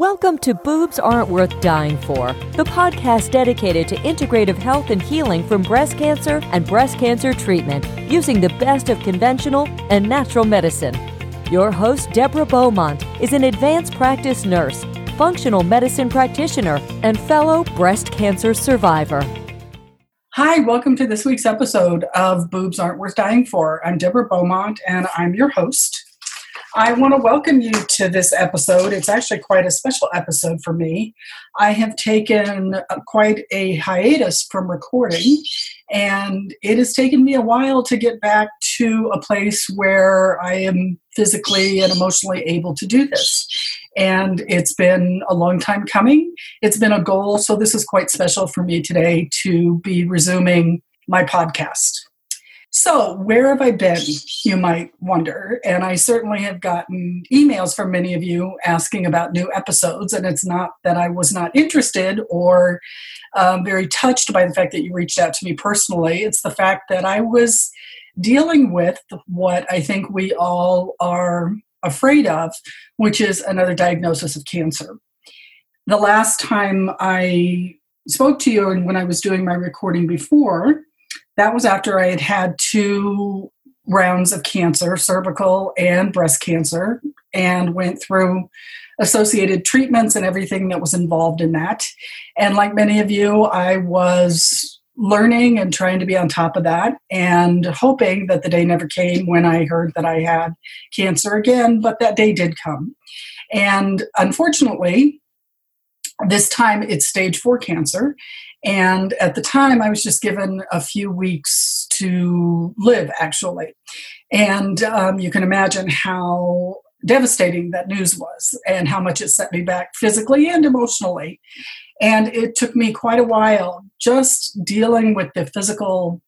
Welcome to Boobs Aren't Worth Dying For, the podcast dedicated to integrative health and healing from breast cancer and breast cancer treatment using the best of conventional and natural medicine. Your host, Deborah Beaumont, is an advanced practice nurse, functional medicine practitioner, and fellow breast cancer survivor. Hi, welcome to this week's episode of Boobs Aren't Worth Dying For. I'm Deborah Beaumont, and I'm your host. I want to welcome you to this episode. It's actually quite a special episode for me. I have taken uh, quite a hiatus from recording, and it has taken me a while to get back to a place where I am physically and emotionally able to do this. And it's been a long time coming. It's been a goal, so this is quite special for me today to be resuming my podcast. So, where have I been, you might wonder? And I certainly have gotten emails from many of you asking about new episodes. And it's not that I was not interested or um, very touched by the fact that you reached out to me personally. It's the fact that I was dealing with what I think we all are afraid of, which is another diagnosis of cancer. The last time I spoke to you and when I was doing my recording before, that was after I had had two rounds of cancer, cervical and breast cancer, and went through associated treatments and everything that was involved in that. And like many of you, I was learning and trying to be on top of that and hoping that the day never came when I heard that I had cancer again, but that day did come. And unfortunately, this time it's stage four cancer. And at the time, I was just given a few weeks to live, actually. And um, you can imagine how devastating that news was and how much it set me back physically and emotionally. And it took me quite a while just dealing with the physical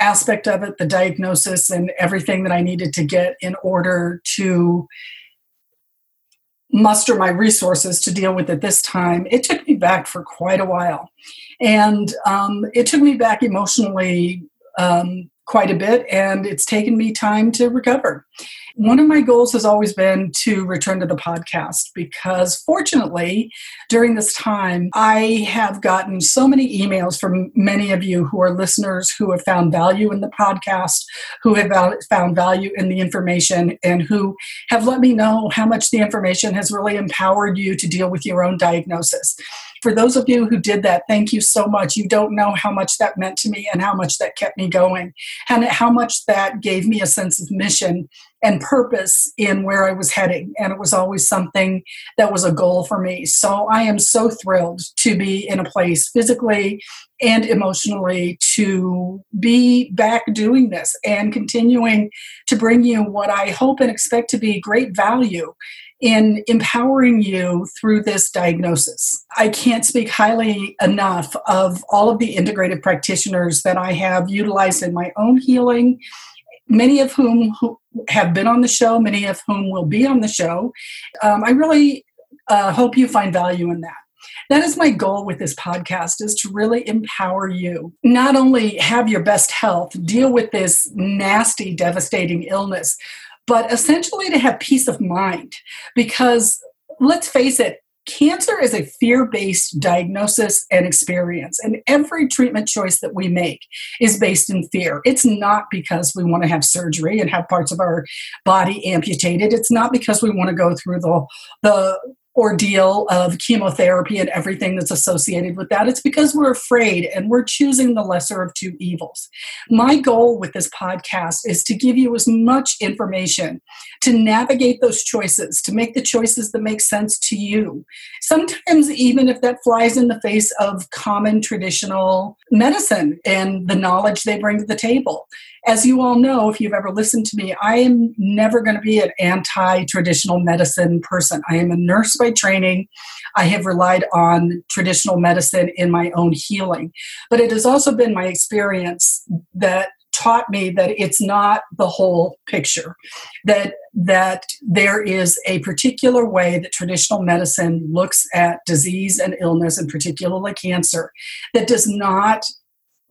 aspect of it, the diagnosis, and everything that I needed to get in order to muster my resources to deal with it this time, it took me back for quite a while. And um, it took me back emotionally um, quite a bit, and it's taken me time to recover. One of my goals has always been to return to the podcast because, fortunately, during this time, I have gotten so many emails from many of you who are listeners who have found value in the podcast, who have found value in the information, and who have let me know how much the information has really empowered you to deal with your own diagnosis for those of you who did that, thank you so much. You don't know how much that meant to me and how much that kept me going, and how much that gave me a sense of mission and purpose in where I was heading. And it was always something that was a goal for me. So I am so thrilled to be in a place physically and emotionally to be back doing this and continuing to bring you what I hope and expect to be great value in empowering you through this diagnosis. I can't speak highly enough of all of the integrative practitioners that I have utilized in my own healing, many of whom have been on the show, many of whom will be on the show. Um, I really uh, hope you find value in that. That is my goal with this podcast is to really empower you. Not only have your best health, deal with this nasty, devastating illness, but essentially to have peace of mind. Because let's face it, cancer is a fear based diagnosis and experience. And every treatment choice that we make is based in fear. It's not because we want to have surgery and have parts of our body amputated. It's not because we want to go through the, the ordeal of chemotherapy and everything that's associated with that. It's because we're afraid and we're choosing the lesser of two evils. My goal with this podcast is to give you as much information to navigate those choices, to make the choices that make sense to you. Sometimes, even if that flies in the face of common traditional medicine and the knowledge they bring to the table as you all know, if you've ever listened to me, I am never going to be an anti traditional medicine person. I am a nurse by training. I have relied on traditional medicine in my own healing. But it has also been my experience that taught me that it's not the whole picture that that there is a particular way that traditional medicine looks at disease and illness and particularly cancer that does not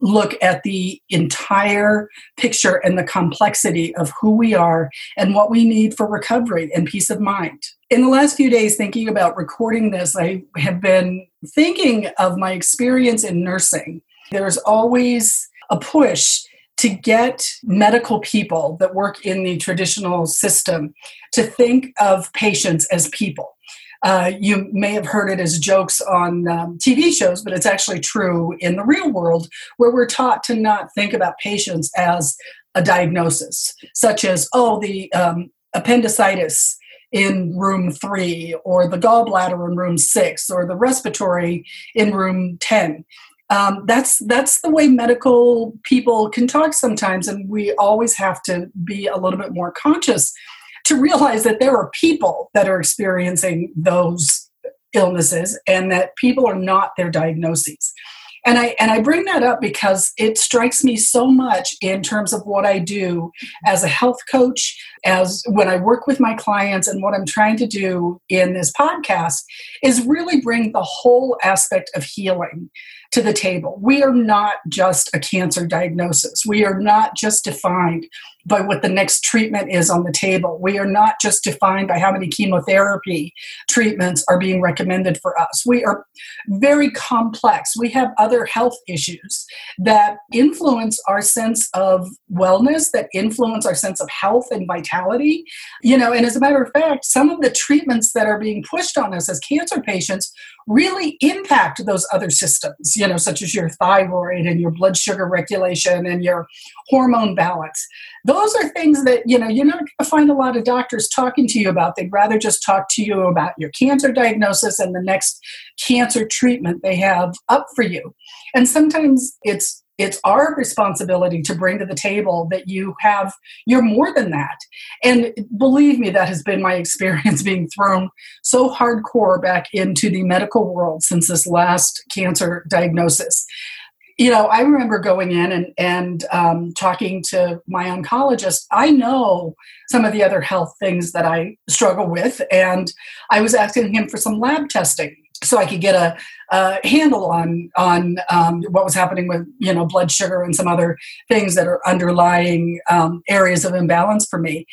look at the entire picture and the complexity of who we are and what we need for recovery and peace of mind. In the last few days, thinking about recording this, I have been thinking of my experience in nursing. There's always a push to get medical people that work in the traditional system to think of patients as people. Uh, you may have heard it as jokes on um, TV shows, but it's actually true in the real world where we're taught to not think about patients as a diagnosis, such as, oh, the um, appendicitis in room three, or the gallbladder in room six, or the respiratory in room 10. Um, that's that's the way medical people can talk sometimes, and we always have to be a little bit more conscious to realize that there are people that are experiencing those illnesses, and that people are not their diagnoses and i and i bring that up because it strikes me so much in terms of what i do as a health coach as when i work with my clients and what i'm trying to do in this podcast is really bring the whole aspect of healing to the table we are not just a cancer diagnosis we are not just defined by what the next treatment is on the table. We are not just defined by how many chemotherapy treatments are being recommended for us. We are very complex. We have other health issues that influence our sense of wellness, that influence our sense of health and vitality. You know, and as a matter of fact, some of the treatments that are being pushed on us as cancer patients really impact those other systems, you know, such as your thyroid and your blood sugar regulation and your hormone balance. Those are things that, you know, you're not going to find a lot of doctors talking to you about. They'd rather just talk to you about your cancer diagnosis and the next cancer treatment they have up for you. And sometimes it's it's our responsibility to bring to the table that you have you're more than that. And believe me that has been my experience being thrown so hardcore back into the medical world since this last cancer diagnosis. You know i remember going in and, and um, talking to my oncologist. I know some of the other health things that i struggle with and i was asking him for some lab testing so I could get a, a handle on on um, what was happening with you know blood sugar and some other things that are underlying um, areas of imbalance for me.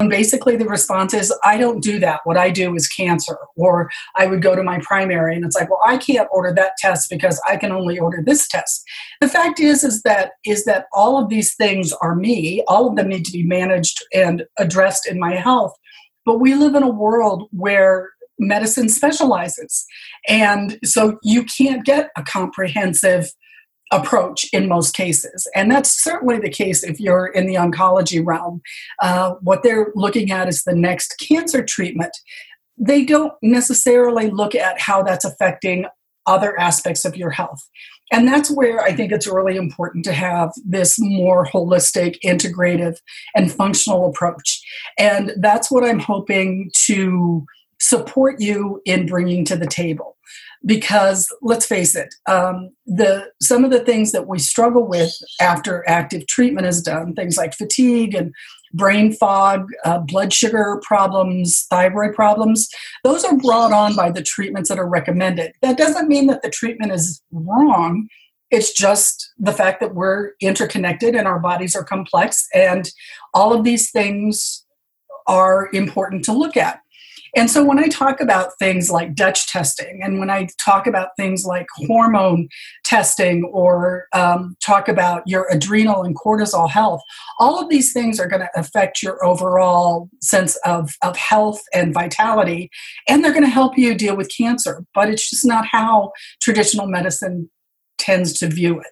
And basically, the response is, I don't do that. What I do is cancer. Or I would go to my primary, and it's like, well, I can't order that test because I can only order this test. The fact is, is that is that all of these things are me. All of them need to be managed and addressed in my health. But we live in a world where medicine specializes. And so you can't get a comprehensive approach in most cases. And that's certainly the case if you're in the oncology realm. Uh, what they're looking at is the next cancer treatment. They don't necessarily look at how that's affecting other aspects of your health. And that's where I think it's really important to have this more holistic, integrative, and functional approach. And that's what I'm hoping to support you in bringing to the table. Because let's face it um, the some of the things that we struggle with after active treatment is done things like fatigue and brain fog uh, blood sugar problems thyroid problems those are brought on by the treatments that are recommended. That doesn't mean that the treatment is wrong. It's just the fact that we're interconnected and our bodies are complex and all of these things are important to look at and so when I talk about things like Dutch testing, and when I talk about things like hormone testing, or um, talk about your adrenal and cortisol health, all of these things are going to affect your overall sense of, of health and vitality, and they're going to help you deal with cancer. But it's just not how traditional medicine tends to view it.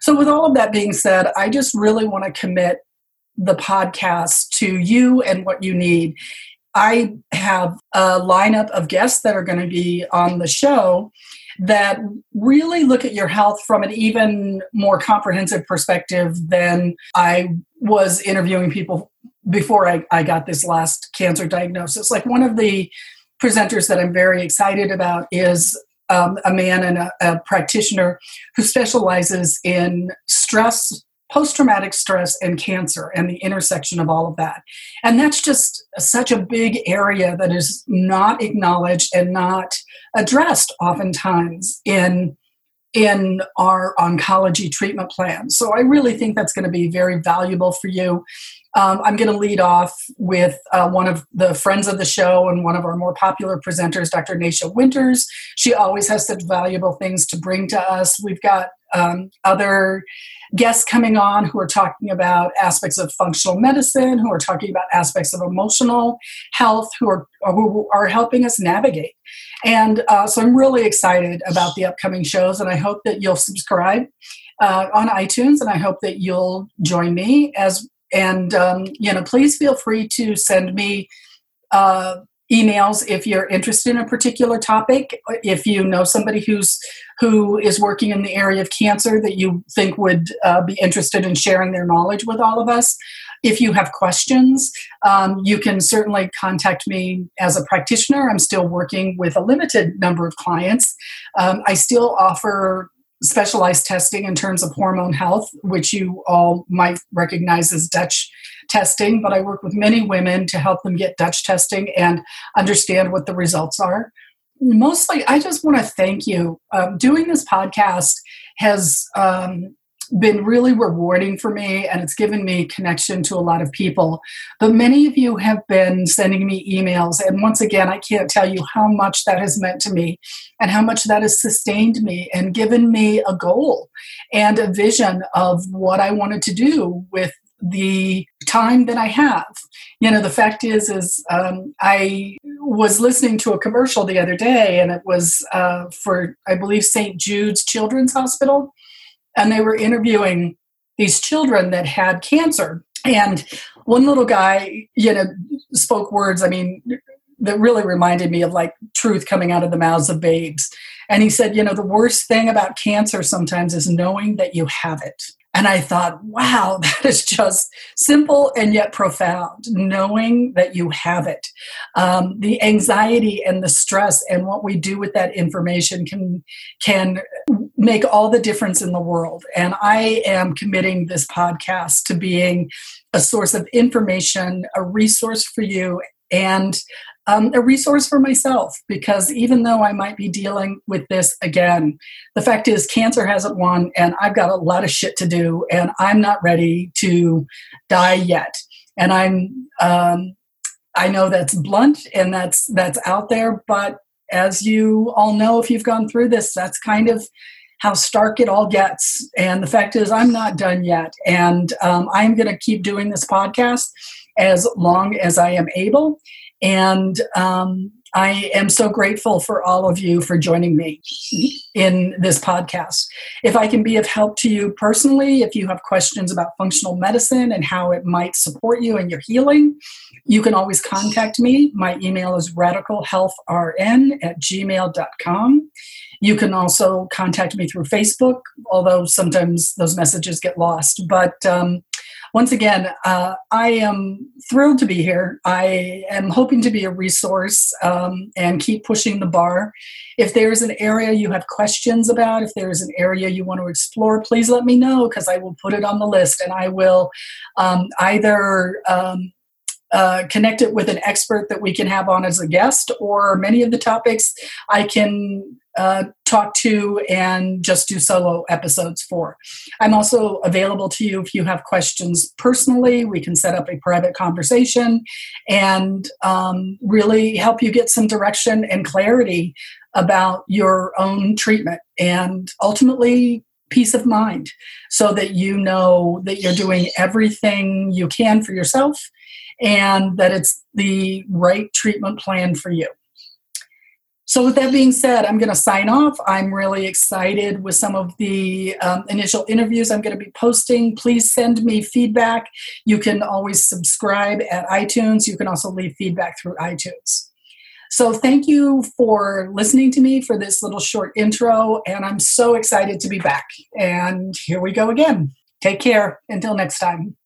So, with all of that being said, I just really want to commit the podcast to you and what you need. I have a lineup of guests that are going to be on the show that really look at your health from an even more comprehensive perspective than I was interviewing people before I, I got this last cancer diagnosis. Like one of the presenters that I'm very excited about is um, a man and a, a practitioner who specializes in stress post traumatic stress and cancer and the intersection of all of that. And that's just such a big area that is not acknowledged and not addressed oftentimes in in our oncology treatment plan. So I really think that's going to be very valuable for you. Um, I'm going to lead off with uh, one of the friends of the show and one of our more popular presenters, Dr. Nasha Winters. She always has such valuable things to bring to us. We've got um, other guests coming on who are talking about aspects of functional medicine, who are talking about aspects of emotional health, who are who are helping us navigate. And uh, so I'm really excited about the upcoming shows, and I hope that you'll subscribe uh, on iTunes, and I hope that you'll join me as and um, you know, please feel free to send me uh, emails if you're interested in a particular topic. If you know somebody who's who is working in the area of cancer that you think would uh, be interested in sharing their knowledge with all of us. If you have questions, um, you can certainly contact me as a practitioner. I'm still working with a limited number of clients. Um, I still offer specialized testing in terms of hormone health, which you all might recognize as Dutch testing, but I work with many women to help them get Dutch testing and understand what the results are. Mostly, I just want to thank you. Um, doing this podcast has um, been really rewarding for me and it's given me connection to a lot of people. But many of you have been sending me emails. And once again, I can't tell you how much that has meant to me and how much that has sustained me and given me a goal and a vision of what I wanted to do with the time that I have. You know, the fact is, is um, I was listening to a commercial the other day, and it was uh, for I believe St. Jude's Children's Hospital, and they were interviewing these children that had cancer. And one little guy, you know, spoke words, I mean, that really reminded me of like truth coming out of the mouths of babes. And he said, you know, the worst thing about cancer sometimes is knowing that you have it. And I thought, wow, that is just simple and yet profound, knowing that you have it. Um, the anxiety and the stress and what we do with that information can, can make all the difference in the world. And I am committing this podcast to being a source of information, a resource for you, and um, a resource for myself because even though I might be dealing with this again, the fact is cancer hasn't won and I've got a lot of shit to do and I'm not ready to die yet. And I'm, um, I know that's blunt and that's that's out there, but as you all know, if you've gone through this, that's kind of how stark it all gets. And the fact is, I'm not done yet, and um, I'm going to keep doing this podcast as long as I am able. And um, I am so grateful for all of you for joining me in this podcast. If I can be of help to you personally, if you have questions about functional medicine and how it might support you in your healing, you can always contact me. My email is radicalhealthrn at gmail.com. You can also contact me through Facebook, although sometimes those messages get lost. But um, once again, uh, I am thrilled to be here. I am hoping to be a resource um, and keep pushing the bar. If there is an area you have questions about, if there is an area you want to explore, please let me know because I will put it on the list and I will um, either. Um, uh, connect it with an expert that we can have on as a guest, or many of the topics I can uh, talk to and just do solo episodes for. I'm also available to you if you have questions personally. We can set up a private conversation and um, really help you get some direction and clarity about your own treatment and ultimately peace of mind so that you know that you're doing everything you can for yourself and that it's the right treatment plan for you. So, with that being said, I'm going to sign off. I'm really excited with some of the um, initial interviews I'm going to be posting. Please send me feedback. You can always subscribe at iTunes. You can also leave feedback through iTunes. So, thank you for listening to me for this little short intro. And I'm so excited to be back. And here we go again. Take care. Until next time.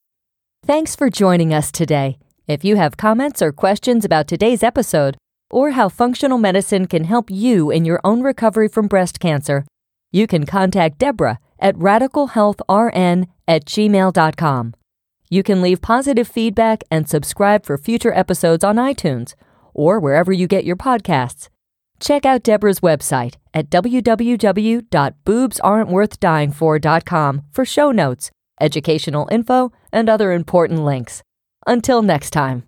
Thanks for joining us today. If you have comments or questions about today's episode, or how functional medicine can help you in your own recovery from breast cancer, you can contact Deborah at radicalhealthrn at gmail.com. You can leave positive feedback and subscribe for future episodes on iTunes or wherever you get your podcasts. Check out Deborah's website at www.boobsaren'tworthdyingfor.com for show notes, educational info, and other important links. Until next time.